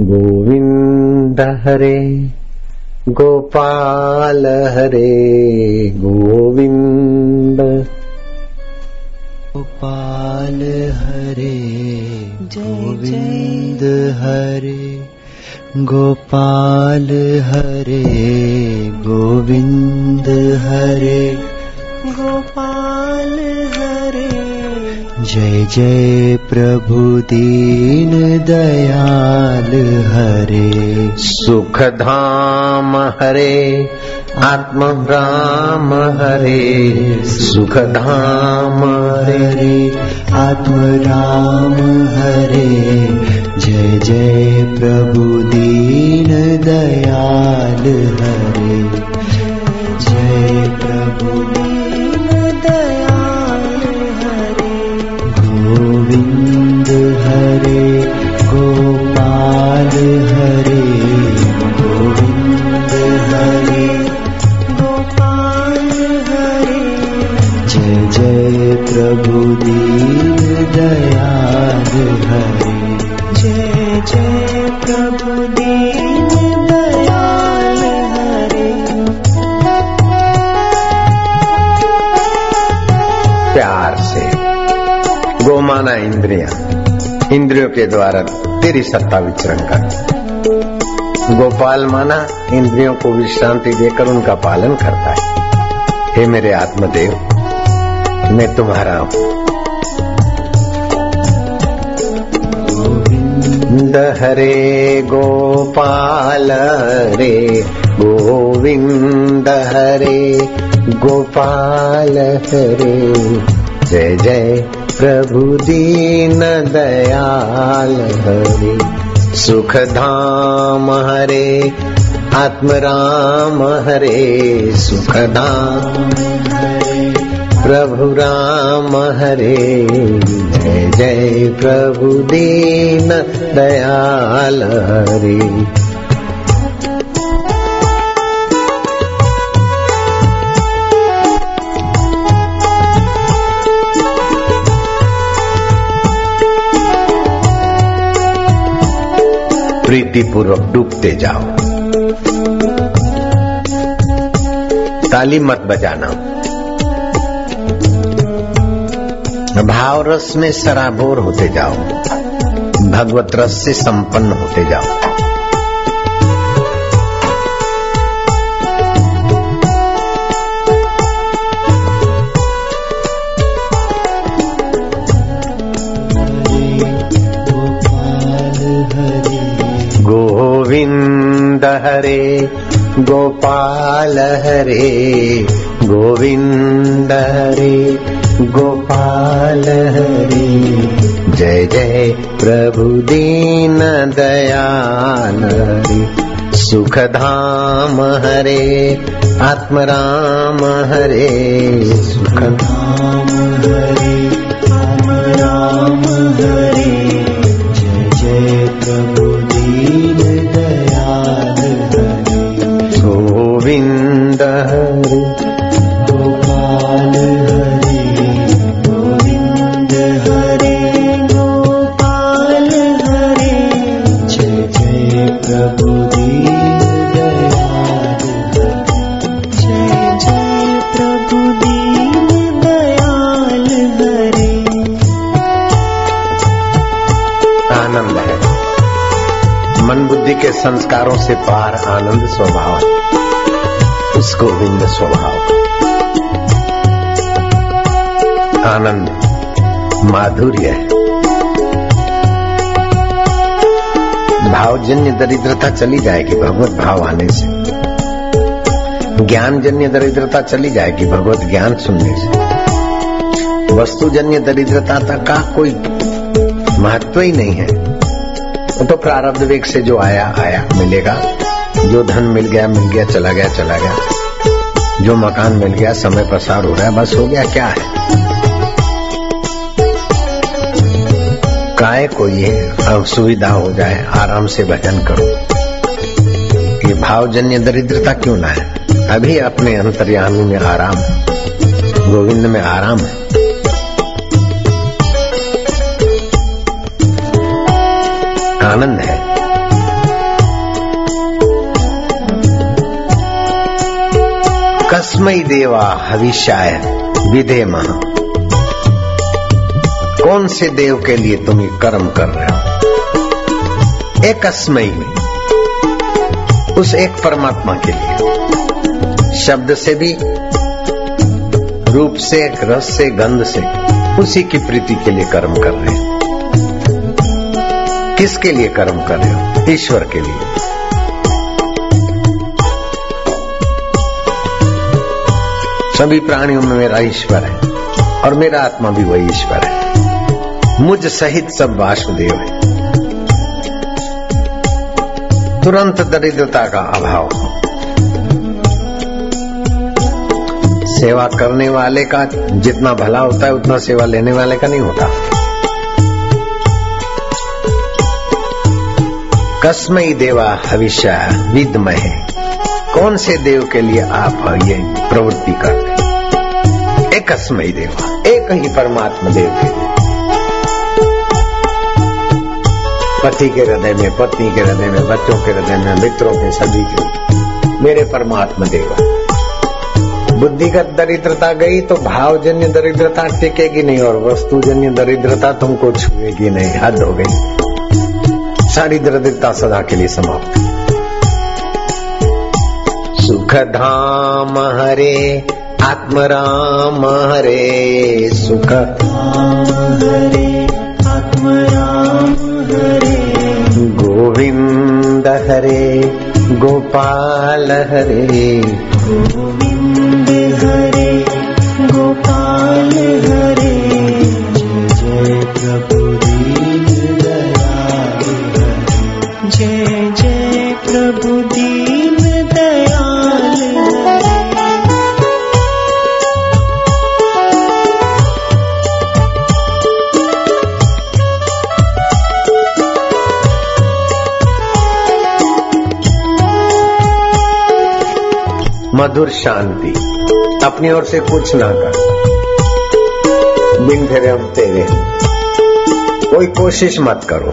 गोविन्द हरे गोपाल हरे गोविन्द। गोपाल हरे गोविन्द हरे गोपाल हरे गोविन्द हरे। गोपाल हरे जय जय प्रभु दीन दयाल हरे। सुख धाम हरे आत्म राम हरे। सुख धाम हरे आत्म राम हरे। जय जय प्रभु दीन दयाल हरे। जय प्रभु दीन दयाल प्रभु दीन दयाल हरे। जय जय प्रभु दीन दयाल हरे। प्यार से गोमाना इंद्रिया इंद्रियों के द्वारा तेरी सत्ता विचरण कर। गोपाल माना इंद्रियों को विश्रांति देकर उनका पालन करता है। हे मेरे आत्मदेव मैं तुम्हारा हूँ। हरे गोपाल हरे गोविंद हरे, गोपाल हरे। जय जय प्रभु दीन दयाल हरे। सुख धाम हरे आत्म राम हरे। सुख धाम प्रभु राम हरे। जय जय प्रभु दीन दयाल हरे। प्रीतिपूर्वक डूबते जाओ। ताली मत बजाना। भाव रस में सराबोर होते जाओ। भगवत रस से संपन्न होते जाओ। गोविंद हरे, गोपाल हरे, गोविंद हरे। गोपाल हरे। जय जय प्रभु दीन दयाल हरि। सुख धाम हरे आत्म राम हरे। सुख राम हरे राम हरे। संस्कारों से पार आनंद स्वभाव, उसको विंद स्वभाव। आनंद माधुर्य भावजन्य दरिद्रता चली जाएगी भगवत भाव आने से। ज्ञानजन्य दरिद्रता चली जाएगी भगवत ज्ञान सुनने से। वस्तुजन्य दरिद्रता का कोई महत्व ही नहीं है। तो प्रारब्ध वेग से जो आया आया, मिलेगा। जो धन मिल गया मिल गया, चला गया चला गया। जो मकान मिल गया, समय प्रसार हो रहा है, बस हो गया, क्या है? काय को ये अब सुविधा हो जाए, आराम से भजन करो। ये भावजन्य दरिद्रता क्यों ना है अभी अपने अंतर्यामी में आराम, गोविंद में आराम है। आनंद है। कस्मई देवा हविष्याय विधे महा। कौन से देव के लिए तुम ये कर्म कर रहे हो? एक कस्मई में, उस एक परमात्मा के लिए। शब्द से भी, रूप से, रस से, गंध से, उसी की प्रीति के लिए कर्म कर रहे हैं। किसके लिए कर्म कर रहे हो? ईश्वर के लिए। सभी प्राणियों में मेरा ईश्वर है और मेरा आत्मा भी वही ईश्वर है। मुझ सहित सब वासुदेव है। तुरंत दरिद्रता का अभाव सेवा करने वाले का जितना भला होता है, उतना सेवा लेने वाले का नहीं होता। कस्मई देवा, हविष्य विदमय कौन से देव के लिए आप ये प्रवृत्ति करते एक अस्मयी देवा, एक ही परमात्मा देव के लिए। पति के हृदय में, पत्नी के हृदय में, बच्चों के हृदय में, मित्रों के, सभी के मेरे परमात्मा देवा। बुद्धिगत दरिद्रता गई तो भावजन्य दरिद्रता टिकेगी नहीं और वस्तुजन्य दरिद्रता तुमको छुएगी नहीं। हद हो गई। सारी दरिद्रता सदा के लिए समाप्त। सुख धाम हरे, आत्मराम हरे सुख हरे, आत्मराम हरे। गोविंद हरे, गोपाल हरे। गोविंद मधुर शांति। अपनी ओर से कुछ ना कर। बिन फिरे हम तेरे कोई कोशिश मत करो।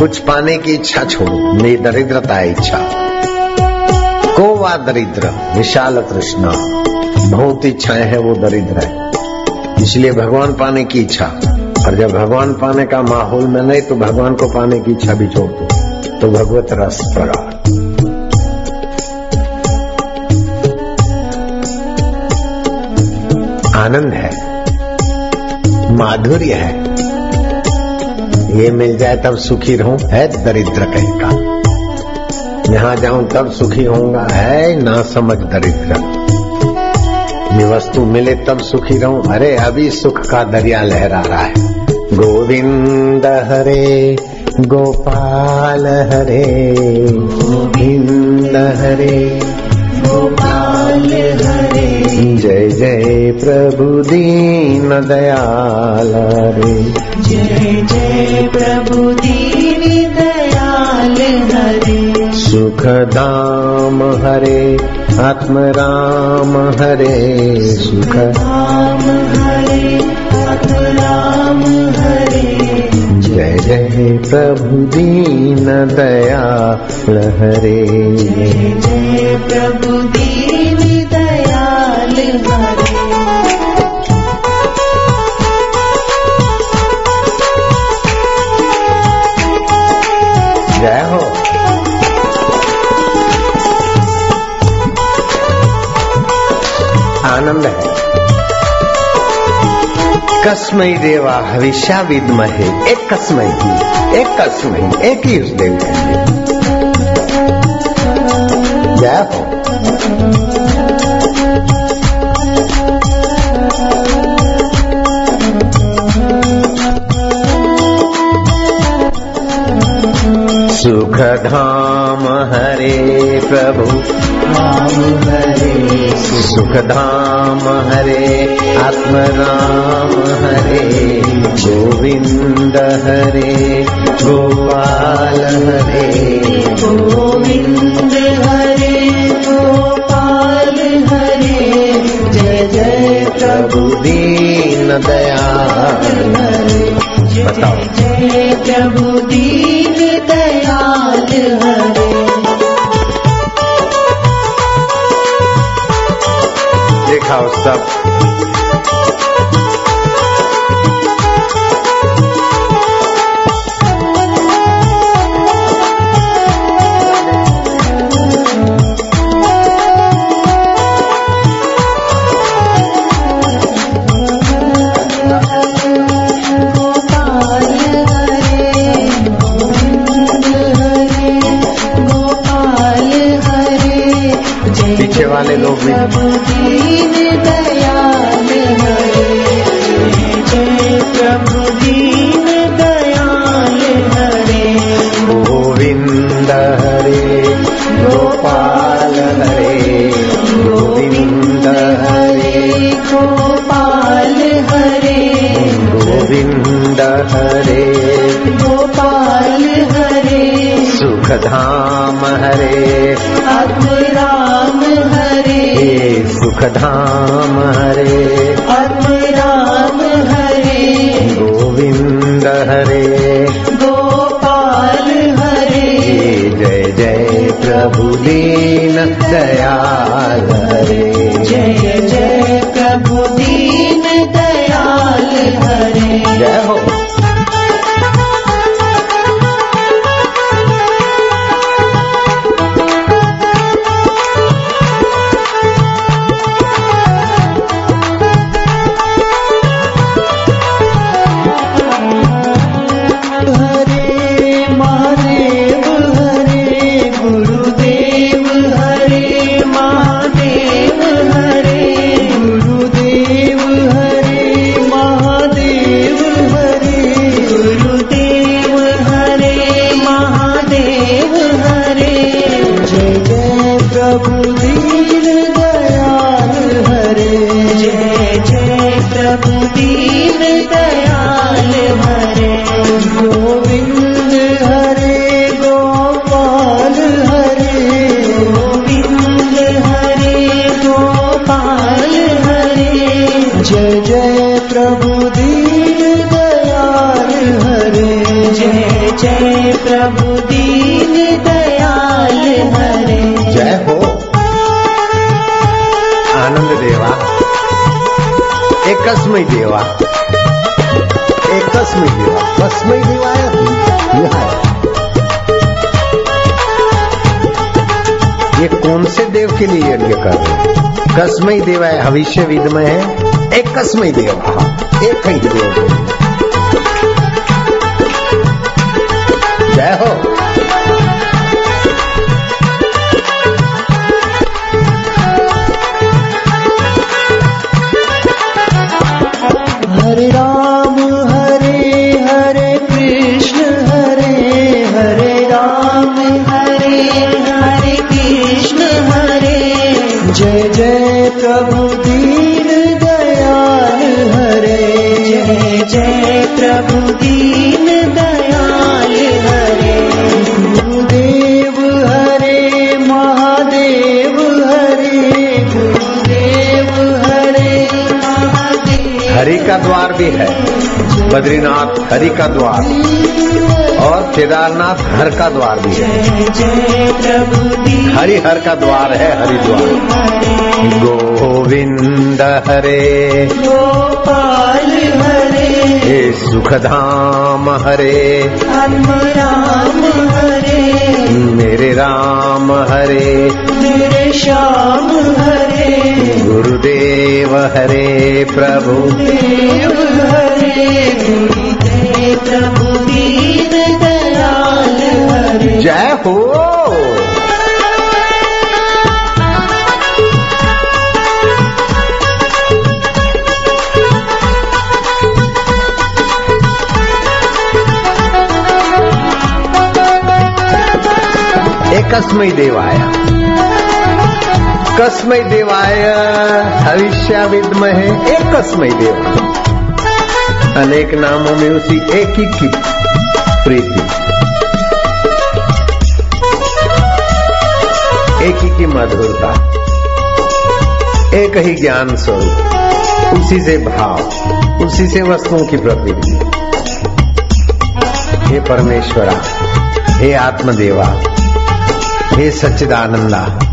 कुछ पाने की इच्छा छोड़ो। मेरी दरिद्रता इच्छा। को वा दरिद्र? विशाल तृष्णा। बहुत इच्छाएँ है, वो दरिद्र है। इसलिए भगवान पाने की इच्छा। और जब भगवान पाने का माहौल में नहीं तो भगवान को पाने की इच्छा भी छोड़ दो। तो भगवत रस प्रगाढ़ आनंद है, माधुर्य है। ये मिल जाए तब सुखी रहूँ, है दरिद्र कहीं का। यहाँ जाऊँ तब सुखी होऊँगा, है ना समझ दरिद्र। ये वस्तु मिले तब सुखी रहूँ, अरे अभी सुख का दरिया लहरा रहा है। गोविंद हरे गोपाल हरे गोविंद हरे गोपाल हरे जय जय प्रभु दीन दयाल रे जय जय प्रभु दीन दयाल हरे। सुख धाम हरे, आत्म राम हरे। सुख राम हरे राम हरे। जय जय प्रभु दीन दया हरे जय जय प्रभु दीन दयाल हरे जय हो। आनंद है। कस्मई देवा हविष्या विद्महे एक कस्मई ही एक कस्मई एक ही उस देव। जय हो। सुख धाम हरे प्रभु। राम हरे। सुख धाम हरे आत्म राम हरे गोविंद हरे गोपाल हरे। गोविंद हरे गोपाल हरे। जय जय प्रभु। दीन दयाल जय बताओ। जय प्रभु। दीन दयाल हरे। उठाओ सब गोपाल हरे। सुखधाम हरे। राम हरे। हे सुखधाम हरे। राम हरे। गोविंद हरे। गोपाल हरे। जय जय प्रभु दीन दयाल हरे। जय जय प्रभु दीन दयाल हरे। जय हो। जय प्रभु दीन दयाल हरे। जय हो। आनंद देवा। एकस्मय देवा। एकस्मय देवा। कसमय देवाय। ये कौन से देव के लिए यज्ञ कर रहे कसमय देवाय भविष्य विदमय है एकस्मय देवा। एक ही देव। जय हो। हरे राम, हरे हरे कृष्ण, हरे हरे राम, हरे हरे कृष्ण, हरे। जय जय प्रभु का द्वार भी है। बद्रीनाथ हरि का द्वार और केदारनाथ हर का द्वार भी है। दीन हरिहर का द्वार है, हरे गोविंद हरे। गोपाल हरे हे सुखधाम हरे। आत्मराम हरे। हरे प्रभु। देव हरे प्रभु जय हो। एकस्मय देवाय। कस्मय देवाय, हविष्या विद्महे एकस्मय देव। अनेक नामों में उसी एक ही की प्रीति। एक ही की मधुरता, एक ही ज्ञान स्वरूप, उसी से भाव, उसी से वस्तुओं की प्रकृति हे परमेश्वरा, हे आत्मदेवा, हे सच्चिदानंदा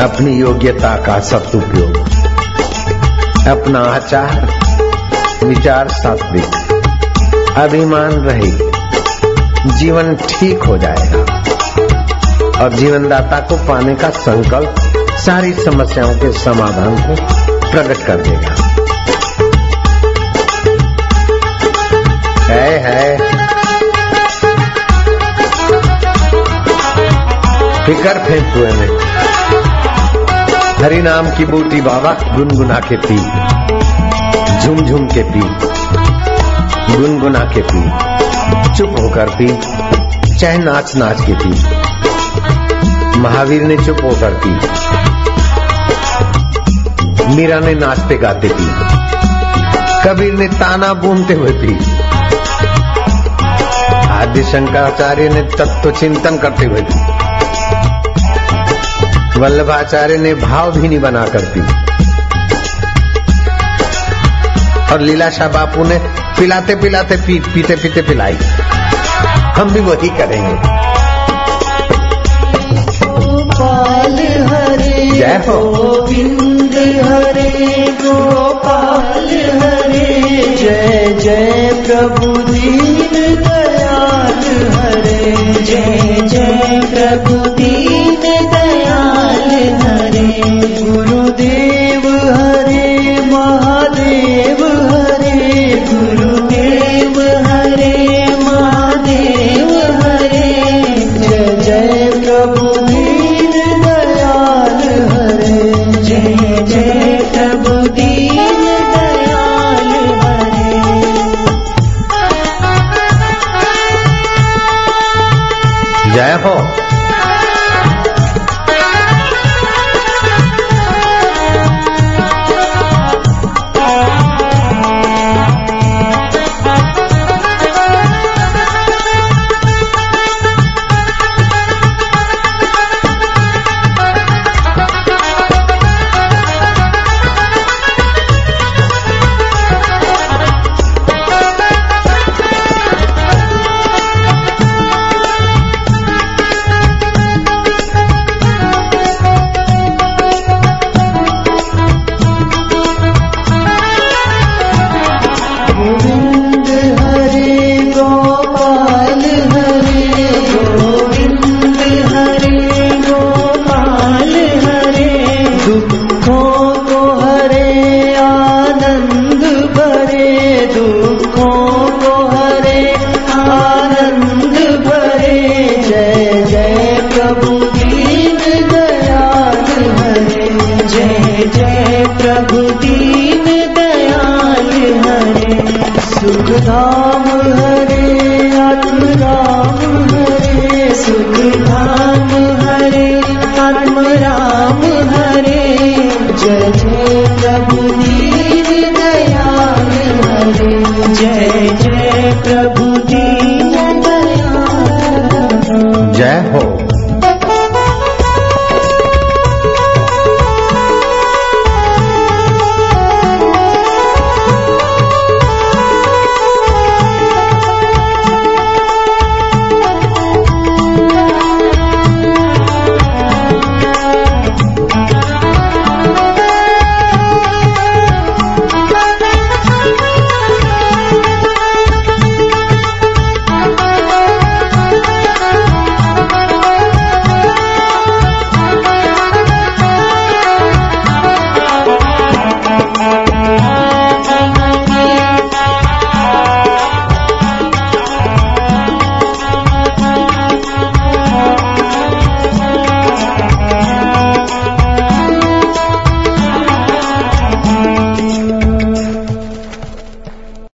अपनी योग्यता का सदुपयोग अपना आचार, विचार सात्विक। अभिमान रहे। जीवन ठीक हो जाएगा। और जीवनदाता को पाने का संकल्प सारी समस्याओं के समाधान को प्रकट कर देगा। है है। फिकर फेंक हुए में हरि नाम की बूटी बाबा गुनगुना के पी झुम झुम के पी गुनगुना के पी चुप होकर पी चाहे नाच नाच के पी महावीर ने चुप होकर पी मीरा ने नाचते गाते पी कबीर ने ताना बूनते हुए पी आदि शंकराचार्य ने तत्व चिंतन करते हुए पी वल्लभाचार्य ने भाव भी नहीं बनाकर पी और लीलाशाह बापू ने पिलाते पिलाते पी पीते पीते पिलाई। हम भी वही करेंगे। जय हो। गोविंद हरे गोपाल हरे। जय जय प्रभु दीन दयाल हरे। जय जय प्रभु दीन दयाल हरे गुरुदेव, हरे महादेव, हरे गुरुदेव, हरे महादेव, हरे जय जय प्रभु दीन दयाल, हरे जय जय प्रभु दीन दयाल, हरे। जय हो।